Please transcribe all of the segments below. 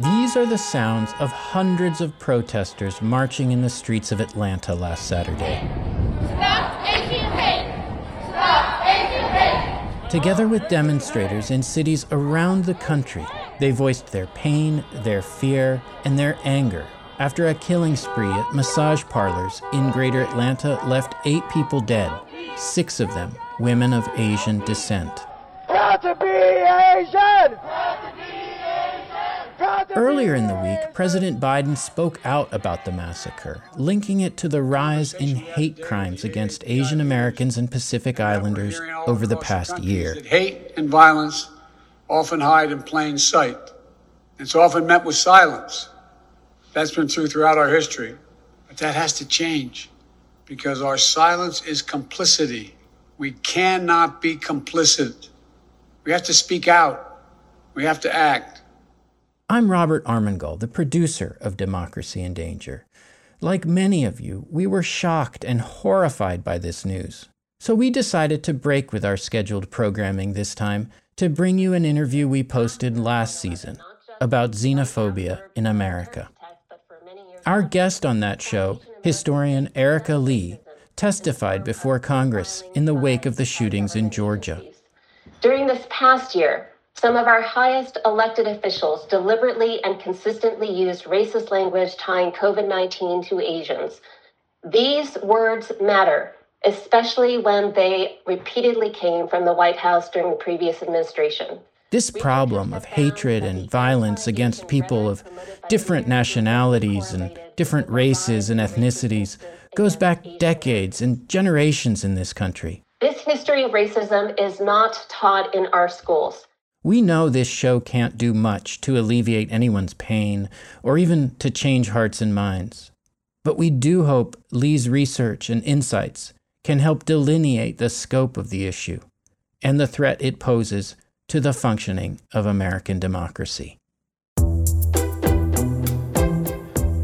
These are the sounds of hundreds of protesters marching in the streets of Atlanta last Saturday. Stop Asian hate! Stop Asian hate! Together with demonstrators in cities around the country, they voiced their pain, their fear, and their anger after a killing spree at massage parlors in greater Atlanta left eight people dead, six of them women of Asian descent. Proud to be Asian! Earlier in the week, President Biden spoke out about the massacre, linking it to the rise in hate crimes against Asian Americans and Pacific Islanders over the past year. Hate and violence often hide in plain sight. It's often met with silence. That's been true throughout our history. But that has to change because our silence is complicity. We cannot be complicit. We have to speak out. We have to act. I'm Robert Armengol, the producer of Democracy in Danger. Like many of you, we were shocked and horrified by this news. So we decided to break with our scheduled programming this time to bring you an interview we posted last season about xenophobia in America. Our guest on that show, historian Erika Lee, testified before Congress in the wake of the shootings in Georgia. During this past year, some of our highest elected officials deliberately and consistently used racist language tying COVID 19 to Asians. These words matter, especially when they repeatedly came from the White House during the previous administration. This problem of hatred and violence against people of different nationalities and different races and ethnicities goes back decades and generations in this country. This history of racism is not taught in our schools. We know this show can't do much to alleviate anyone's pain or even to change hearts and minds. But we do hope Lee's research and insights can help delineate the scope of the issue and the threat it poses to the functioning of American democracy.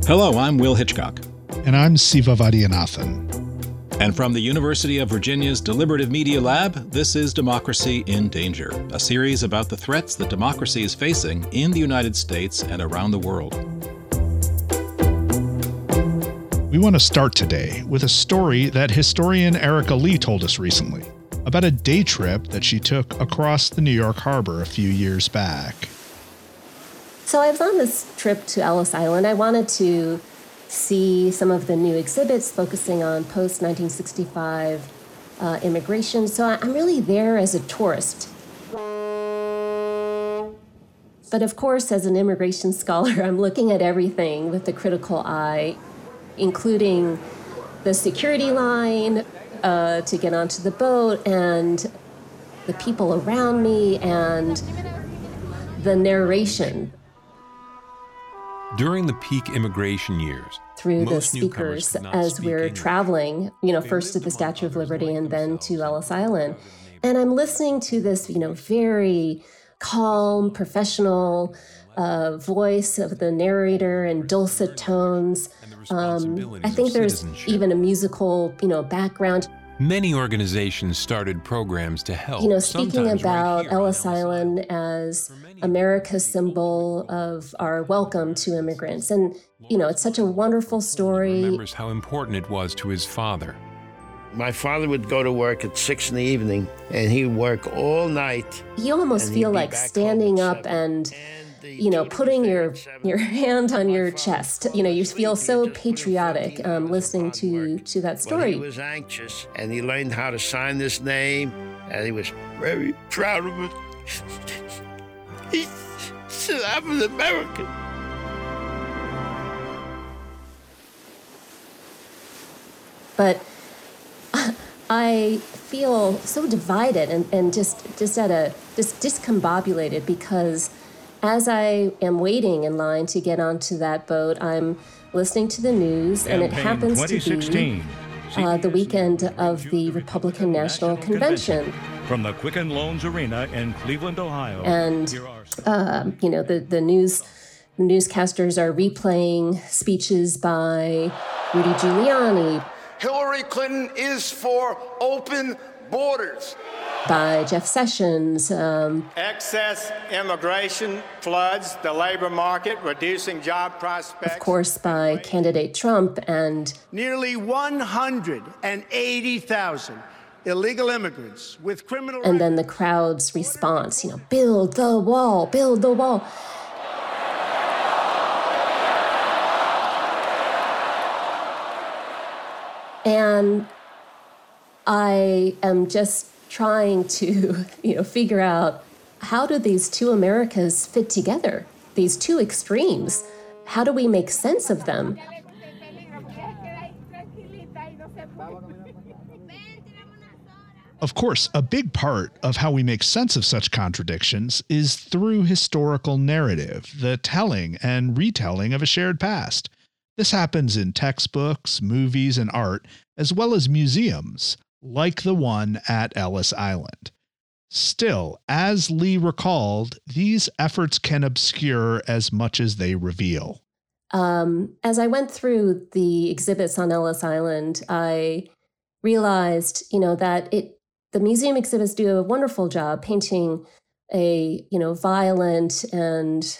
Hello, I'm Will Hitchcock. And I'm Siva Vaidhyanathan. And from the University of Virginia's Deliberative Media Lab, this is Democracy in Danger, a series about the threats that democracy is facing in the United States and around the world. We want to start today with a story that historian Erika Lee told us recently about a day trip that she took across the New York harbor a few years back. So I was on this trip to Ellis Island. I wanted to see some of the new exhibits focusing on post 1965 uh, immigration. So I'm really there as a tourist. But of course, as an immigration scholar, I'm looking at everything with a critical eye, including the security line uh, to get onto the boat and the people around me and the narration during the peak immigration years, through the speakers as we're traveling, you know, first to the Statue of Liberty and then to Ellis Island. And I'm listening to this, you know, very calm, professional uh, voice of the narrator and dulcet tones. Um, I think there's even a musical, you know, background. Many organizations started programs to help. You know, speaking about right Ellis Island as America's symbol of our welcome to immigrants. And, you know, it's such a wonderful story. Remembers how important it was to his father. My father would go to work at six in the evening and he'd work all night. You almost feel like standing up and you know, putting your your hand on your chest. You know, you feel so patriotic um, listening to to that story. he was anxious, and he learned how to sign this name, and he was very proud of it. he said, "I'm an American." But I feel so divided and, and just just at a just discombobulated because as I am waiting in line to get onto that boat, I'm listening to the news, and it happens to be uh, the weekend of the Republican National Convention. From the Quicken Loans Arena in Cleveland, Ohio. And, uh, you know, the, the news. The newscasters are replaying speeches by Rudy Giuliani. Hillary Clinton is for open borders. by Jeff Sessions. Um, Excess immigration floods the labor market, reducing job prospects. Of course, by candidate Trump and nearly 180,000 illegal immigrants with criminal. And then the crowd's response, you know, build the wall, build the wall. And I am just trying to, you know, figure out how do these two Americas fit together? These two extremes. How do we make sense of them? Of course, a big part of how we make sense of such contradictions is through historical narrative, the telling and retelling of a shared past. This happens in textbooks, movies, and art, as well as museums, like the one at Ellis Island. Still, as Lee recalled, these efforts can obscure as much as they reveal. Um, as I went through the exhibits on Ellis Island, I realized, you know, that it the museum exhibits do a wonderful job painting a, you know, violent and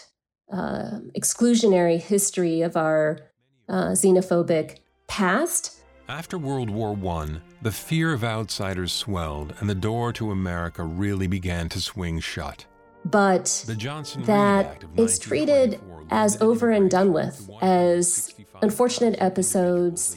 uh, exclusionary history of our uh, xenophobic past. After World War I, the fear of outsiders swelled and the door to America really began to swing shut. But that it's treated as over and done with, as unfortunate episodes.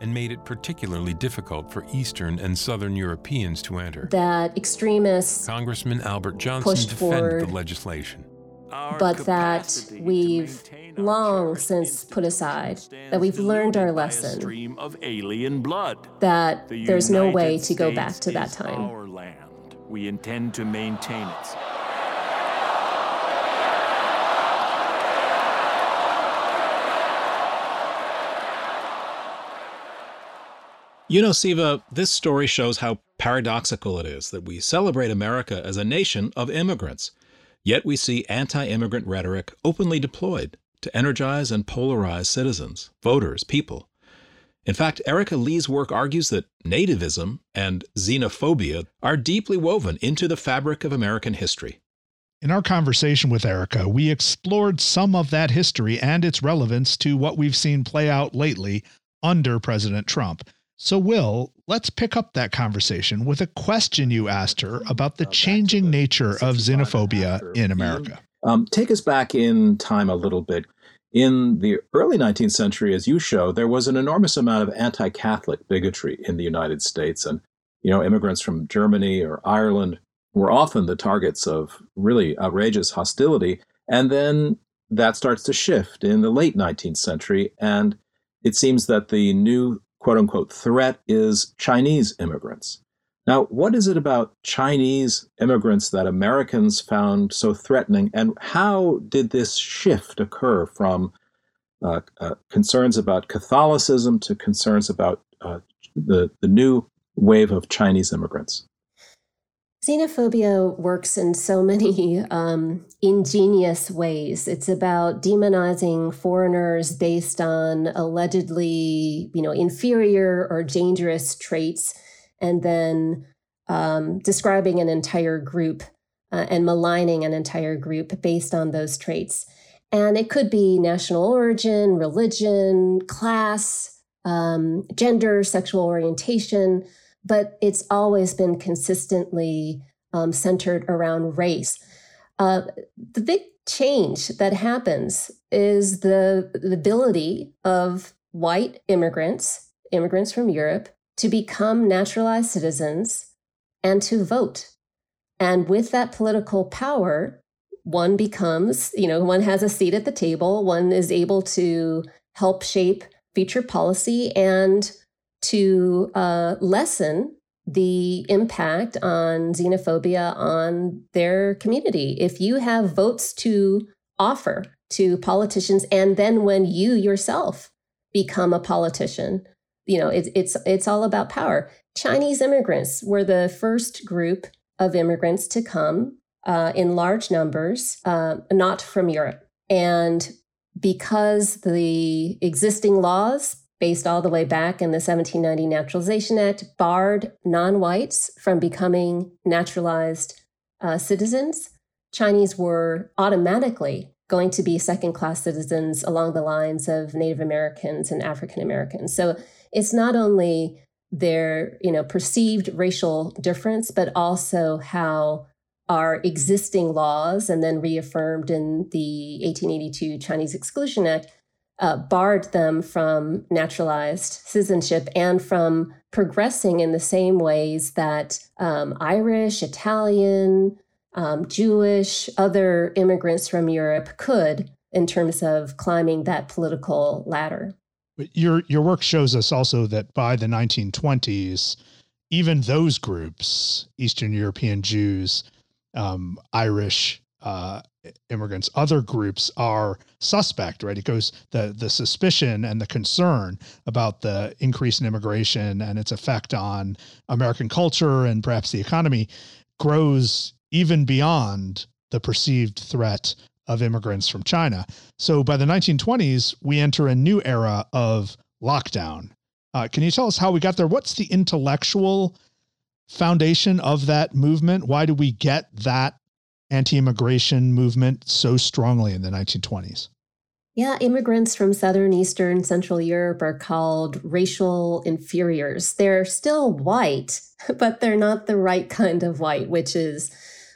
And made it particularly difficult for Eastern and Southern Europeans to enter. That extremists Congressman Albert Johnson pushed defended forward, the legislation. but that we've long since put aside, that we've learned our lesson, that The there's no way to go back to that time. We intend to maintain it. You know, Siva, this story shows how paradoxical it is that we celebrate America as a nation of immigrants, yet we see anti immigrant rhetoric openly deployed to energize and polarize citizens, voters, people. In fact, Erika Lee's work argues that nativism and xenophobia are deeply woven into the fabric of American history. In our conversation with Erika, we explored some of that history and its relevance to what we've seen play out lately under President Trump. So, Will, let's pick up that conversation with a question you asked her about the changing nature of xenophobia in America. Um, take us back in time a little bit. In the early 19th century, as you show, there was an enormous amount of anti Catholic bigotry in the United States. And, you know, immigrants from Germany or Ireland were often the targets of really outrageous hostility. And then that starts to shift in the late 19th century. And it seems that the new quote unquote threat is Chinese immigrants. Now, what is it about Chinese immigrants that Americans found so threatening, and how did this shift occur from uh, uh, concerns about Catholicism to concerns about uh, the, the new wave of Chinese immigrants? Xenophobia works in so many um, ingenious ways. It's about demonizing foreigners based on allegedly, you know, inferior or dangerous traits, and then um, describing an entire group uh, and maligning an entire group based on those traits. And it could be national origin, religion, class, um, gender, sexual orientation but it's always been consistently um, centered around race. Uh, the big change that happens is the, the ability of white immigrants, immigrants from Europe, to become naturalized citizens and to vote. And with that political power, one becomes, you know, one has a seat at the table, one is able to help shape future policy and to uh, lessen the impact on xenophobia on their community. If you have votes to offer to politicians, and then when you yourself become a politician, you know it, it's it's all about power. Chinese immigrants were the first group of immigrants to come uh, in large numbers, uh, not from Europe, and because the existing laws based all the way back in the 1790 Naturalization Act, barred non whites from becoming naturalized uh, citizens. Chinese were automatically going to be second class citizens along the lines of Native Americans and African Americans. So it's not only their you know perceived racial difference, but also how our existing laws and then reaffirmed in the 1882 Chinese Exclusion Act uh, barred them from naturalized citizenship and from progressing in the same ways that um, Irish, Italian, um, Jewish, other immigrants from Europe could in terms of climbing that political ladder. Your your work shows us also that by the 1920s, even those groups, Eastern European Jews, um, Irish, uh, immigrants, other groups are suspect, right? It goes the the suspicion and the concern about the increase in immigration and its effect on American culture and perhaps the economy grows even beyond the perceived threat of immigrants from China. So by the 1920s, we enter a new era of lockdown. Uh, can you tell us how we got there? What's the intellectual foundation of that movement? Why do we get that anti-immigration movement so strongly in the 1920s? Yeah, immigrants from Southern, Eastern, Central Europe are called racial inferiors. They're still white, but they're not the right kind of white, which is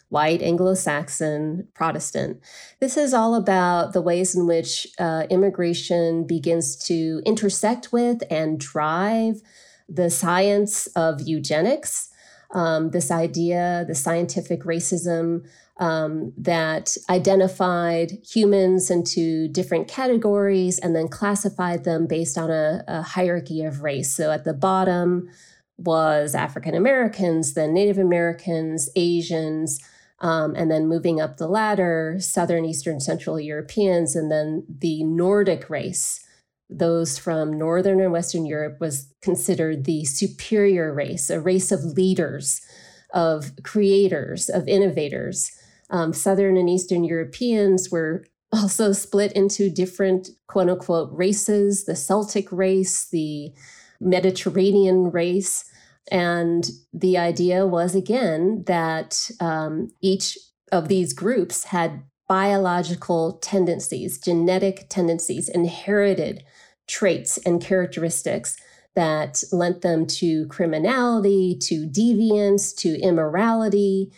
white Anglo Saxon Protestant. This is all about the ways in which uh, immigration begins to intersect with and drive the science of eugenics. Um, this idea, the scientific racism um, that identified humans into different categories and then classified them based on a, a hierarchy of race. So at the bottom was African Americans, then Native Americans, Asians, um, and then moving up the ladder, Southern, Eastern, Central Europeans, and then the Nordic race. Those from Northern and Western Europe was considered the superior race, a race of leaders, of creators, of innovators um, Southern and Eastern Europeans were also split into different quote unquote races the Celtic race, the Mediterranean race. And the idea was again that um, each of these groups had biological tendencies, genetic tendencies, inherited traits and characteristics that lent them to criminality, to deviance, to immorality,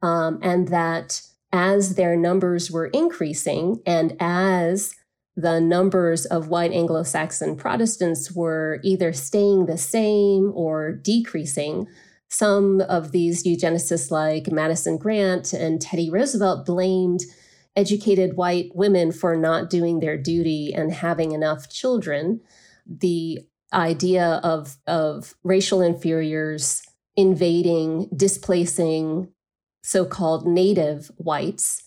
um, and that as their numbers were increasing and as the numbers of white Anglo Saxon Protestants were either staying the same or decreasing, some of these eugenicists like Madison Grant and Teddy Roosevelt blamed educated white women for not doing their duty and having enough children. The idea of, of racial inferiors invading, displacing so called native whites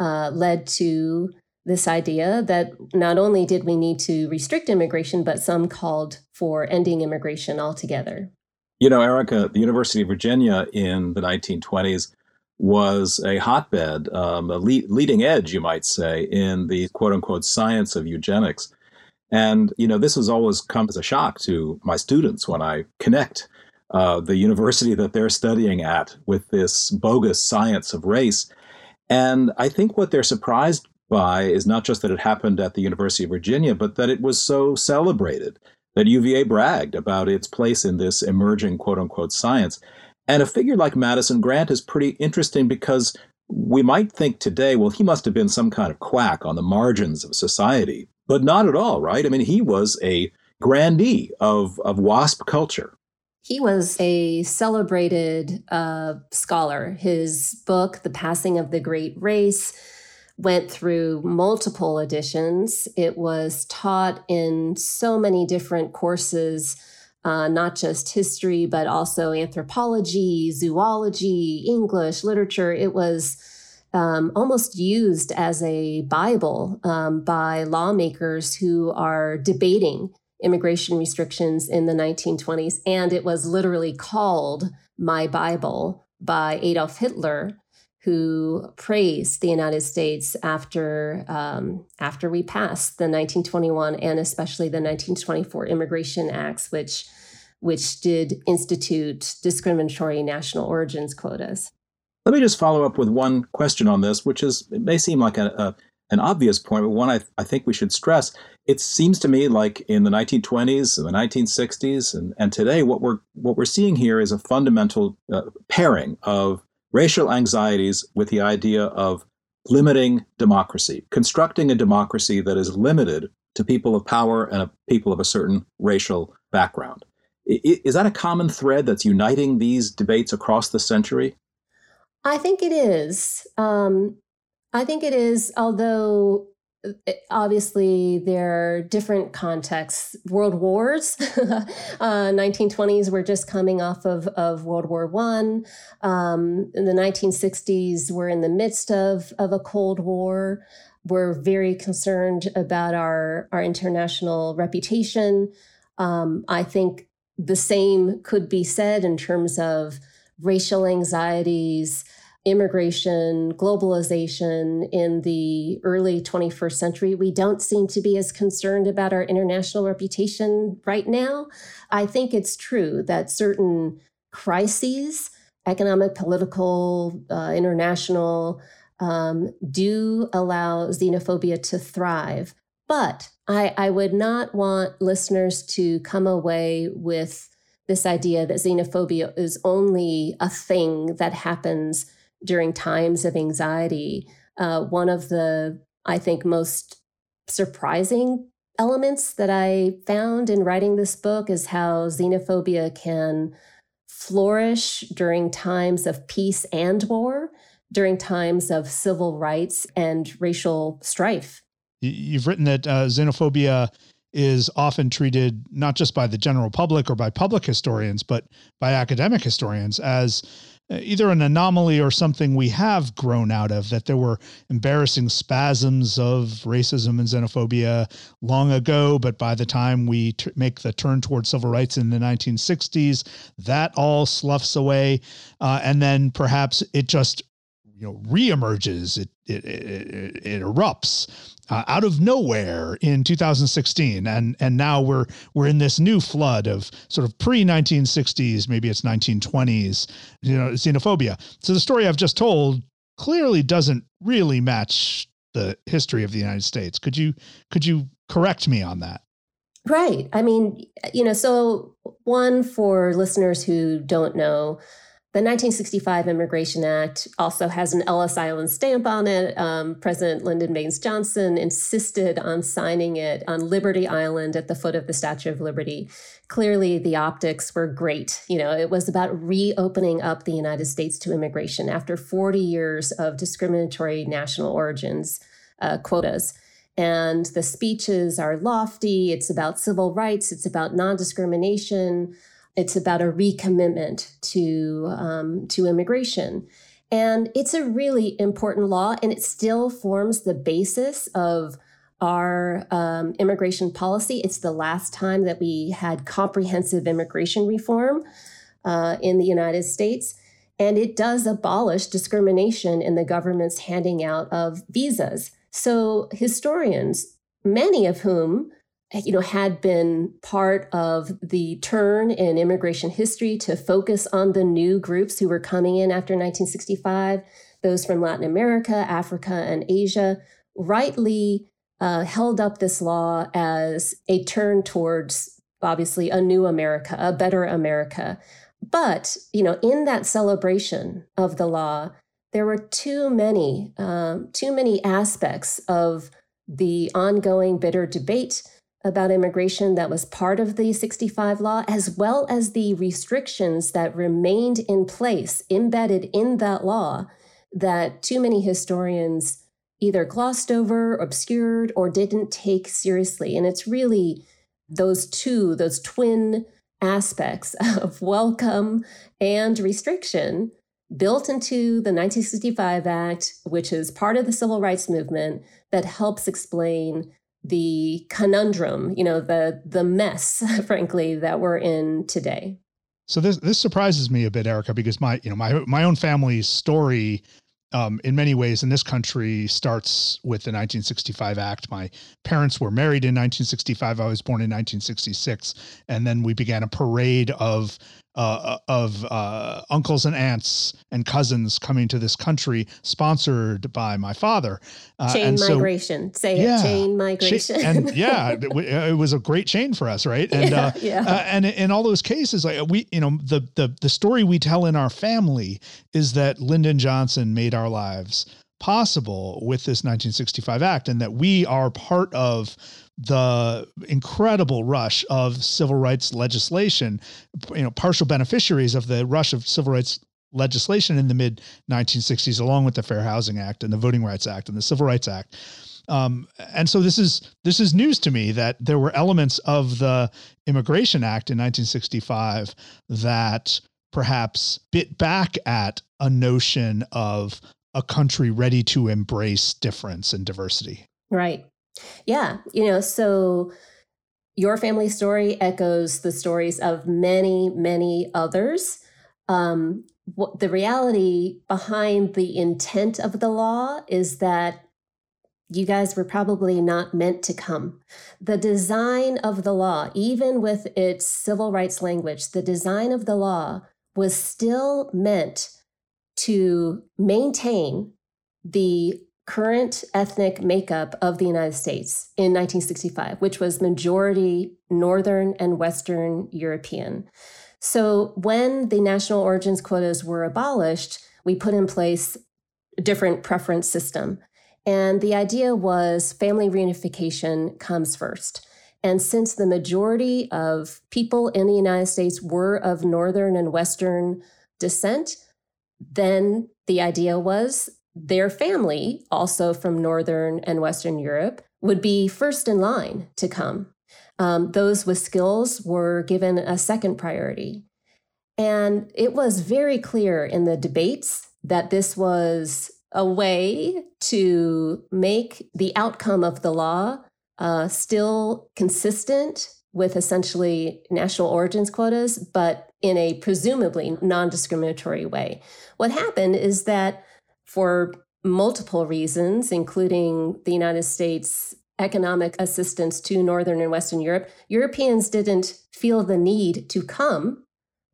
uh, led to this idea that not only did we need to restrict immigration, but some called for ending immigration altogether. You know, Erika, the University of Virginia in the 1920s was a hotbed, um, a le- leading edge, you might say, in the quote unquote science of eugenics. And, you know, this has always come as a shock to my students when I connect uh, the university that they're studying at with this bogus science of race. And I think what they're surprised by is not just that it happened at the University of Virginia, but that it was so celebrated, that UVA bragged about its place in this emerging quote unquote science. And a figure like Madison Grant is pretty interesting because we might think today, well, he must have been some kind of quack on the margins of society, but not at all, right? I mean, he was a grandee of, of WASP culture. He was a celebrated uh, scholar. His book, The Passing of the Great Race, went through multiple editions. It was taught in so many different courses, uh, not just history, but also anthropology, zoology, English, literature. It was um, almost used as a Bible um, by lawmakers who are debating immigration restrictions in the 1920s. And it was literally called My Bible by Adolf Hitler, who praised the United States after um, after we passed the 1921 and especially the 1924 Immigration Acts, which which did institute discriminatory national origins quotas. Let me just follow up with one question on this, which is it may seem like a, a an obvious point, but one I, I think we should stress. It seems to me like in the 1920s, the 1960s, and, and today, what we're what we're seeing here is a fundamental uh, pairing of racial anxieties with the idea of limiting democracy, constructing a democracy that is limited to people of power and people of a certain racial background. Is that a common thread that's uniting these debates across the century? I think it is. Um, I think it is, although obviously there are different contexts. World wars, uh, 1920s, we're just coming off of, of World War One. Um, in the 1960s, we're in the midst of, of a Cold War. We're very concerned about our, our international reputation. Um, I think the same could be said in terms of racial anxieties, immigration, globalization in the early 21st century. We don't seem to be as concerned about our international reputation right now. I think it's true that certain crises, economic, political, uh, international, um, do allow xenophobia to thrive. But I, I would not want listeners to come away with this idea that xenophobia is only a thing that happens during times of anxiety. Uh, one of the, I think, most surprising elements that I found in writing this book is how xenophobia can flourish during times of peace and war, during times of civil rights and racial strife. You've written that uh, xenophobia is often treated not just by the general public or by public historians, but by academic historians as either an anomaly or something we have grown out of, that there were embarrassing spasms of racism and xenophobia long ago, but by the time we t- make the turn toward civil rights in the 1960s, that all sloughs away. Uh, and then perhaps it just you know reemerges it it, it, it erupts uh, out of nowhere in 2016 and and now we're we're in this new flood of sort of pre 1960s maybe it's 1920s you know xenophobia. So the story i've just told clearly doesn't really match the history of the united states. Could you could you correct me on that? Right. I mean you know so one for listeners who don't know the 1965 Immigration Act also has an Ellis Island stamp on it. Um, President Lyndon Baines Johnson insisted on signing it on Liberty Island at the foot of the Statue of Liberty. Clearly, the optics were great. You know, it was about reopening up the United States to immigration after 40 years of discriminatory national origins uh, quotas. And the speeches are lofty. It's about civil rights, it's about non discrimination it's about a recommitment to um, to immigration, and it's a really important law, and it still forms the basis of our um, immigration policy. It's the last time that we had comprehensive immigration reform uh, in the United States. And it does abolish discrimination in the government's handing out of visas. So, historians, many of whom you know, had been part of the turn in immigration history to focus on the new groups who were coming in after 1965, those from Latin America, Africa, and Asia, rightly uh, held up this law as a turn towards obviously a new America, a better America. But, you know, in that celebration of the law, there were too many, um, too many aspects of the ongoing bitter debate about immigration that was part of the 65 law, as well as the restrictions that remained in place, embedded in that law, that too many historians either glossed over, obscured, or didn't take seriously. And it's really those two, those twin aspects of welcome and restriction built into the 1965 Act, which is part of the civil rights movement, that helps explain the conundrum, you know, the the mess, frankly, that we're in today. So this this surprises me a bit, Erika, because my you know my my own family's story um, in many ways in this country starts with the 1965 Act. My parents were married in 1965. I was born in 1966, and then we began a parade of uh, of uh, uncles and aunts and cousins coming to this country, sponsored by my father. Uh, chain migration, so, say yeah, it, chain migration. and yeah, it, it, was a great chain for us, right? And yeah, uh, yeah. Uh, and in all those cases, like we, you know, the the the story we tell in our family is that Lyndon Johnson made our lives possible with this 1965 act and that we are part of the incredible rush of civil rights legislation, you know, partial beneficiaries of the rush of civil rights legislation in the mid 1960s, along with the Fair Housing Act and the Voting Rights Act and the Civil Rights Act. Um, and so this is this is news to me that there were elements of the Immigration Act in 1965 that perhaps bit back at a notion of a country ready to embrace difference and diversity. Right. Yeah. You know, so your family story echoes the stories of many, many others. Um, what, the reality behind the intent of the law is that you guys were probably not meant to come. The design of the law, even with its civil rights language, the design of the law was still meant to maintain the current ethnic makeup of the United States in 1965, which was majority Northern and Western European. So when the national origins quotas were abolished, we put in place a different preference system. And the idea was family reunification comes first. And since the majority of people in the United States were of Northern and Western descent, then the idea was their family, also from Northern and Western Europe, would be first in line to come. Um, those with skills were given a second priority. And it was very clear in the debates that this was a way to make the outcome of the law uh, still consistent with essentially national origins quotas, but in a presumably non discriminatory way. What happened is that for multiple reasons, including the United States economic assistance to Northern and Western Europe, Europeans didn't feel the need to come,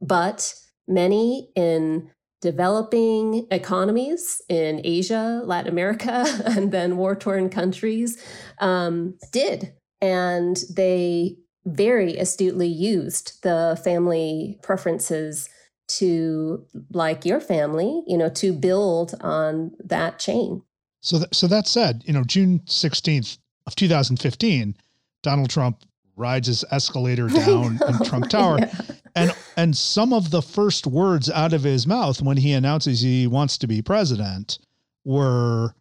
but many in developing economies in Asia, Latin America, and then war torn countries um, did. And they very astutely used the family preferences to like your family, you know, to build on that chain. So, th- so that said, you know, June 16th of 2015, Donald Trump rides his escalator down in Trump Tower. Yeah. And and some of the first words out of his mouth when he announces he wants to be president were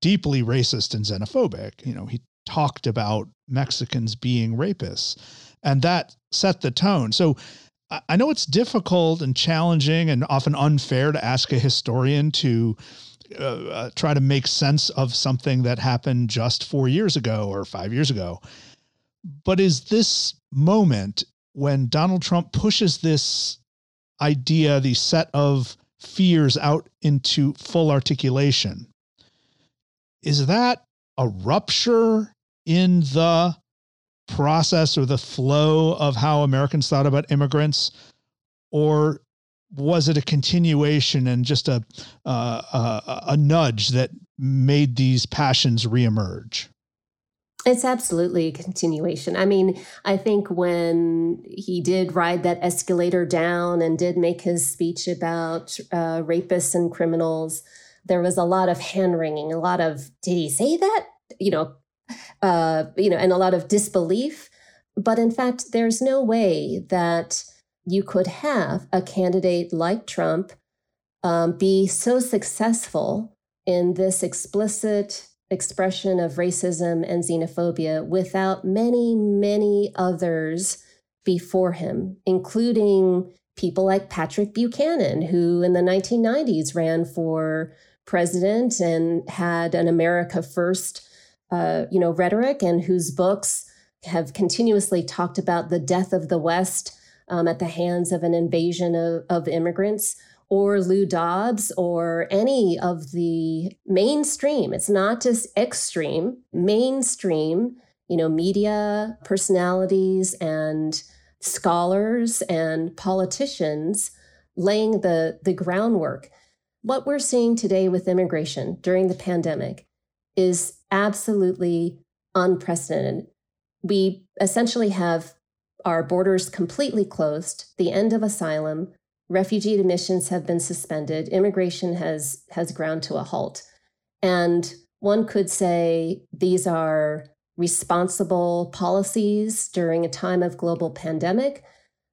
deeply racist and xenophobic. You know, he talked about Mexicans being rapists. And that set the tone. So I know it's difficult and challenging and often unfair to ask a historian to uh, uh, try to make sense of something that happened just four years ago or five years ago. But is this moment when Donald Trump pushes this idea, the set of fears out into full articulation, is that a rupture in the process or the flow of how Americans thought about immigrants, or was it a continuation and just a uh, a, a nudge that made these passions reemerge? It's absolutely a continuation. I mean, I think when he did ride that escalator down and did make his speech about uh, rapists and criminals, there was a lot of hand wringing, a lot of, did he say that? You know, uh, you know, and a lot of disbelief. But in fact, there's no way that you could have a candidate like Trump um, be so successful in this explicit expression of racism and xenophobia without many, many others before him, including people like Patrick Buchanan, who in the 1990s ran for president and had an America First uh, you know, rhetoric and whose books have continuously talked about the death of the West um, at the hands of an invasion of, of immigrants, or Lou Dobbs or any of the mainstream, it's not just extreme, mainstream, you know, media personalities and scholars and politicians laying the, the groundwork. What we're seeing today with immigration during the pandemic is absolutely unprecedented. We essentially have our borders completely closed, the end of asylum, refugee admissions have been suspended, immigration has has ground to a halt. And one could say these are responsible policies during a time of global pandemic,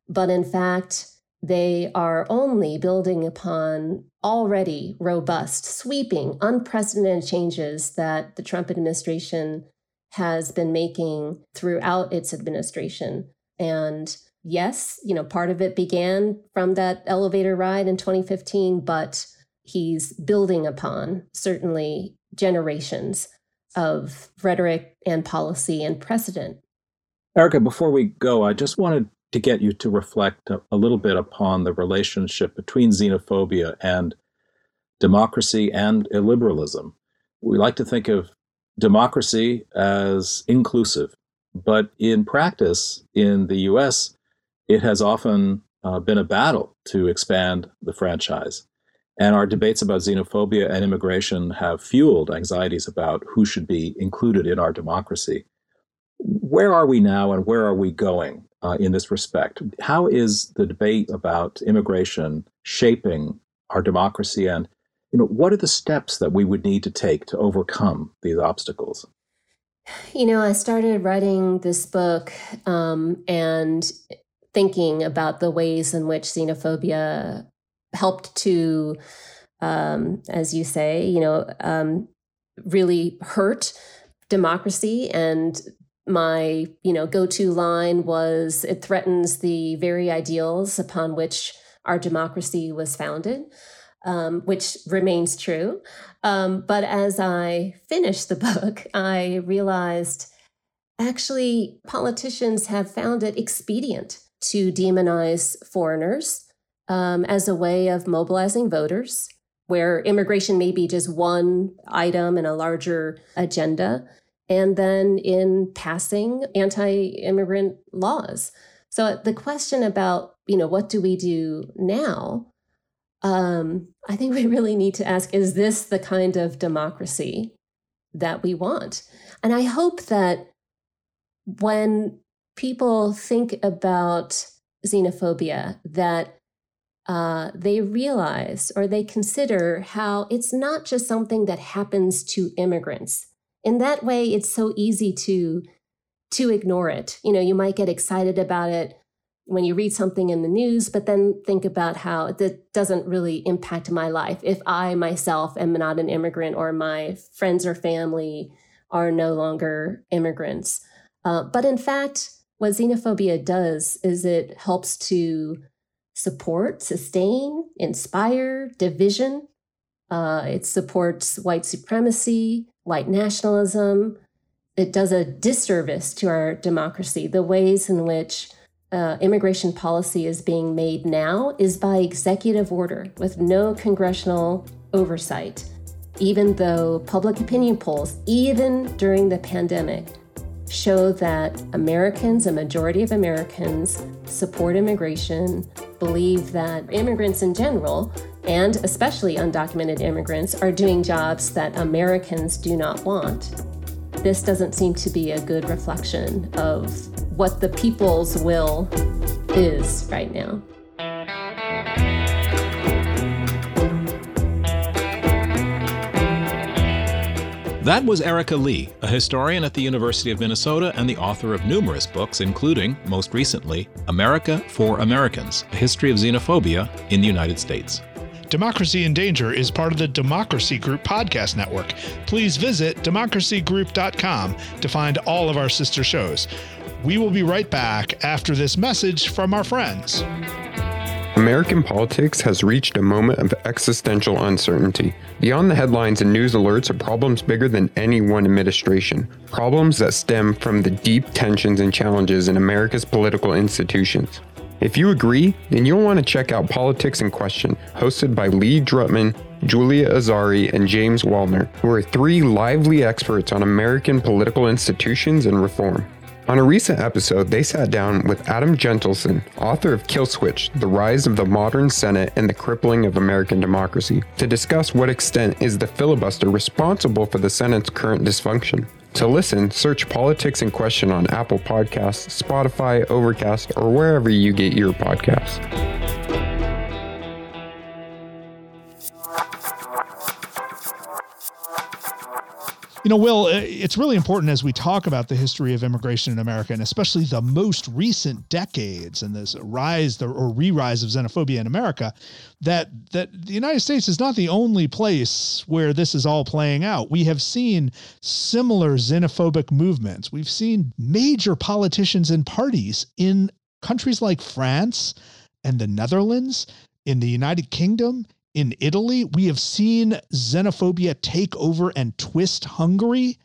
but in fact, they are only building upon already robust, sweeping, unprecedented changes that the Trump administration has been making throughout its administration. And yes, you know, part of it began from that elevator ride in 2015, but he's building upon certainly generations of rhetoric and policy and precedent. Erika, before we go, I just wanted get you to reflect a, a little bit upon the relationship between xenophobia and democracy and illiberalism. We like to think of democracy as inclusive, but in practice, in the US, it has often uh, been a battle to expand the franchise. And our debates about xenophobia and immigration have fueled anxieties about who should be included in our democracy. Where are we now and where are we going uh, in this respect? How is the debate about immigration shaping our democracy and you know, what are the steps that we would need to take to overcome these obstacles? You know, I started writing this book um, and thinking about the ways in which xenophobia helped to, um, as you say, you know, um, really hurt democracy. And my, you know, go-to line was, "It threatens the very ideals upon which our democracy was founded." Um, which remains true. Um, but as I finished the book, I realized actually politicians have found it expedient to demonize foreigners um, as a way of mobilizing voters, where immigration may be just one item in a larger agenda, and then in passing anti-immigrant laws. So the question about you know what do we do now? Um, I think we really need to ask: Is this the kind of democracy that we want? And I hope that when people think about xenophobia that uh, they realize or they consider how it's not just something that happens to immigrants. In that way, it's so easy to to ignore it. You know, you might get excited about it when you read something in the news, but then think about how that doesn't really impact my life. If I myself am not an immigrant or my friends or family are no longer immigrants. Uh, but in fact, what xenophobia does is it helps to support, sustain, inspire division. Uh, it supports white supremacy, white nationalism. It does a disservice to our democracy. The ways in which uh, immigration policy is being made now is by executive order with no congressional oversight, even though public opinion polls, even during the pandemic, show that Americans, a majority of Americans, support immigration, believe that immigrants in general, and especially undocumented immigrants, are doing jobs that Americans do not want. This doesn't seem to be a good reflection of what the people's will is right now. That was Erika Lee, a historian at the University of Minnesota and the author of numerous books, including, most recently, America for Americans A History of Xenophobia in the United States. Democracy in Danger is part of the Democracy Group podcast network. Please visit democracygroup.com to find all of our sister shows. We will be right back after this message from our friends. American politics has reached a moment of existential uncertainty. Beyond the headlines and news alerts are problems bigger than any one administration. Problems that stem from the deep tensions and challenges in America's political institutions. If you agree, then you'll want to check out Politics in Question, hosted by Lee Drutman, Julia Azari, and James Wallner, who are three lively experts on American political institutions and reform. On a recent episode, they sat down with Adam Jentleson, author of Kill Switch The Rise of the Modern Senate and the Crippling of American Democracy, to discuss what extent is the filibuster responsible for the Senate's current dysfunction. To listen, search Politics in Question on Apple Podcasts, Spotify, Overcast, or wherever you get your podcasts. You know, Will, uh, it's really important as we talk about the history of immigration in America, and especially the most recent decades and this rise or re-rise of xenophobia in America, that that the United States is not the only place where this is all playing out. We have seen similar xenophobic movements. We've seen major politicians and parties in countries like France and the Netherlands, in the United Kingdom, in Italy. We have seen xenophobia take over and twist Hungary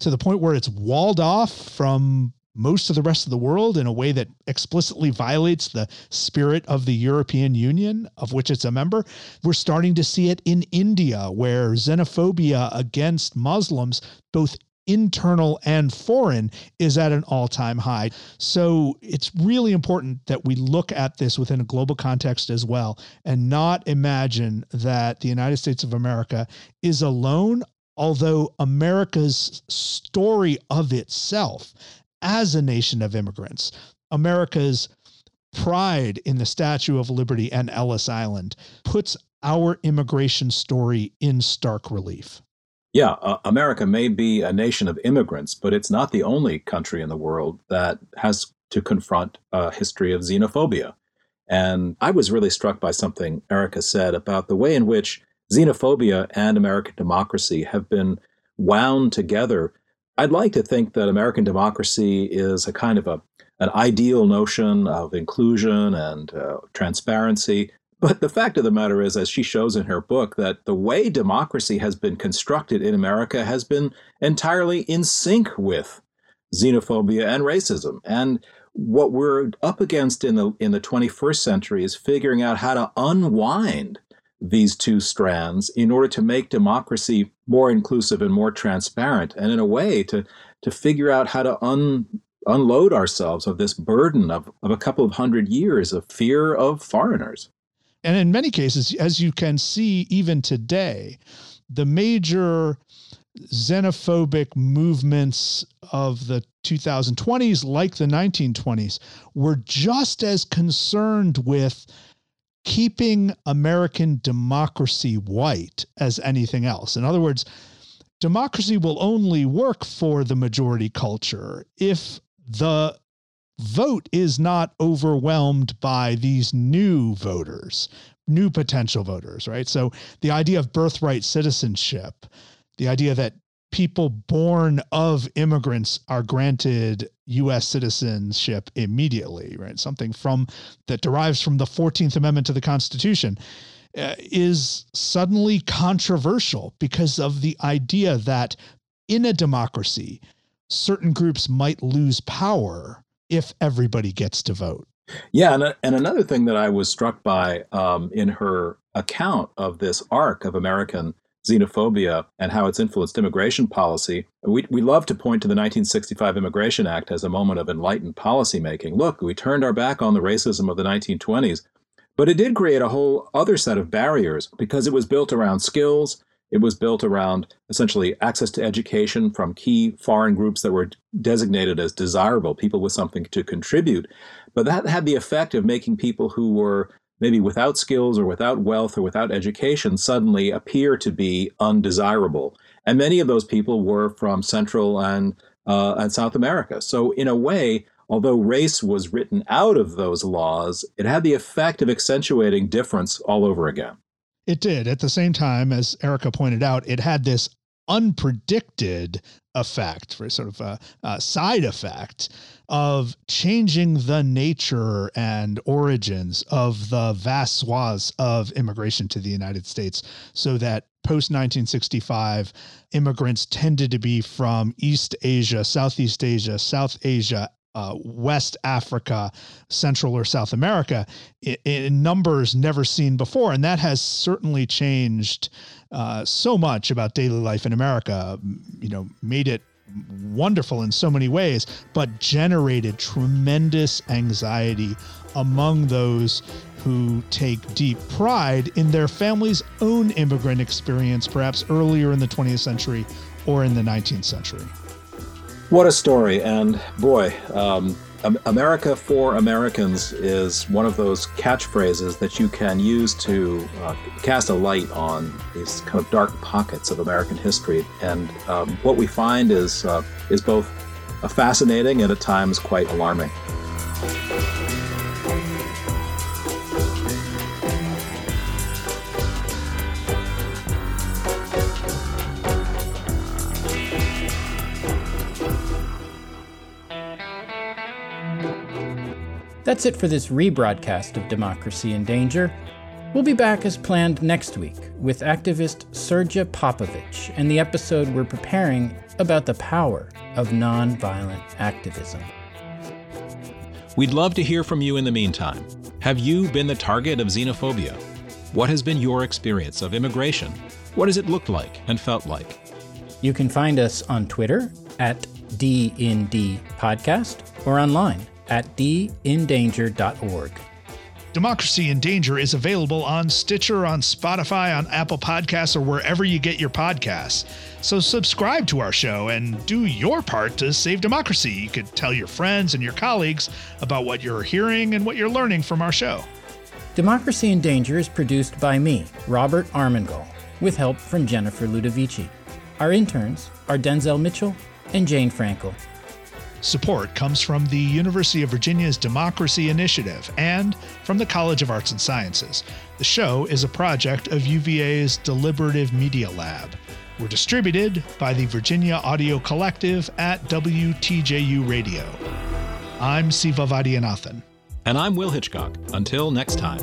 to the point where it's walled off from most of the rest of the world in a way that explicitly violates the spirit of the European Union, of which it's a member. We're starting to see it in India, where xenophobia against Muslims, both internal and foreign is at an all-time high. So it's really important that we look at this within a global context as well and not imagine that the United States of America is alone although America's story of itself as a nation of immigrants, America's pride in the Statue of Liberty and Ellis Island puts our immigration story in stark relief. Yeah, uh, America may be a nation of immigrants, but it's not the only country in the world that has to confront a history of xenophobia. And I was really struck by something Erika said about the way in which xenophobia and American democracy have been wound together. I'd like to think that American democracy is a kind of a an ideal notion of inclusion and uh, transparency. But the fact of the matter is, as she shows in her book, that the way democracy has been constructed in America has been entirely in sync with xenophobia and racism. And what we're up against in the in the 21st century is figuring out how to unwind these two strands in order to make democracy more inclusive and more transparent, and in a way to to figure out how to un, unload ourselves of this burden of, of a couple of hundred years of fear of foreigners. And in many cases, as you can see even today, the major xenophobic movements of the 2020s, like the 1920s, were just as concerned with keeping American democracy white as anything else. In other words, democracy will only work for the majority culture if the vote is not overwhelmed by these new voters, new potential voters, right? So the idea of birthright citizenship, the idea that people born of immigrants are granted US citizenship immediately, right? Something from that derives from the 14th Amendment to the Constitution. Uh, is suddenly controversial because of the idea that in a democracy, certain groups might lose power if everybody gets to vote. Yeah, and, and another thing that I was struck by um, in her account of this arc of American xenophobia and how it's influenced immigration policy, we, we love to point to the 1965 Immigration Act as a moment of enlightened policymaking. Look, we turned our back on the racism of the 1920s, but it did create a whole other set of barriers because it was built around skills it was built around essentially access to education from key foreign groups that were designated as desirable, people with something to contribute. But that had the effect of making people who were maybe without skills or without wealth or without education suddenly appear to be undesirable. And many of those people were from Central and, uh, and South America. So, in a way, although race was written out of those laws, it had the effect of accentuating difference all over again. It did. At the same time, as Erika pointed out, it had this unpredicted effect, for sort of a, a, side effect of changing the nature and origins of the vast swaths of immigration to the United States, so that post 1965 immigrants tended to be from East Asia, Southeast Asia, South Asia, uh, West Africa, Central or South America, in, numbers never seen before, and that has certainly changed uh, so much about daily life in America. You know, made it wonderful in so many ways, but generated tremendous anxiety among those who take deep pride in their family's own immigrant experience, perhaps earlier in the 20th century or in the 19th century. What a story. And boy, um, America for Americans is one of those catchphrases that you can use to uh, cast a light on these kind of dark pockets of American history. And um, what we find is uh, is both fascinating and at times quite alarming. That's it for this rebroadcast of Democracy in Danger. We'll be back as planned next week with activist Srdja Popovic and the episode we're preparing about the power of nonviolent activism. We'd love to hear from you in the meantime. Have you been the target of xenophobia? What has been your experience of immigration? What does it look like and felt like? You can find us on Twitter at DND Podcast or online at dindanger.org. Democracy in Danger is available on Stitcher, on Spotify, on Apple Podcasts, or wherever you get your podcasts. So subscribe to our show and do your part to save democracy. You could tell your friends and your colleagues about what you're hearing and what you're learning from our show. Democracy in Danger is produced by me, Robert Armengol, with help from Jennifer Ludovici. Our interns are Denzel Mitchell and Jane Frankel. Support comes from the University of Virginia's Democracy Initiative and from the College of Arts and Sciences. The show is a project of UVA's Deliberative Media Lab. We're distributed by the Virginia Audio Collective at WTJU Radio. I'm Siva Vaidhyanathan. And I'm Will Hitchcock. Until next time.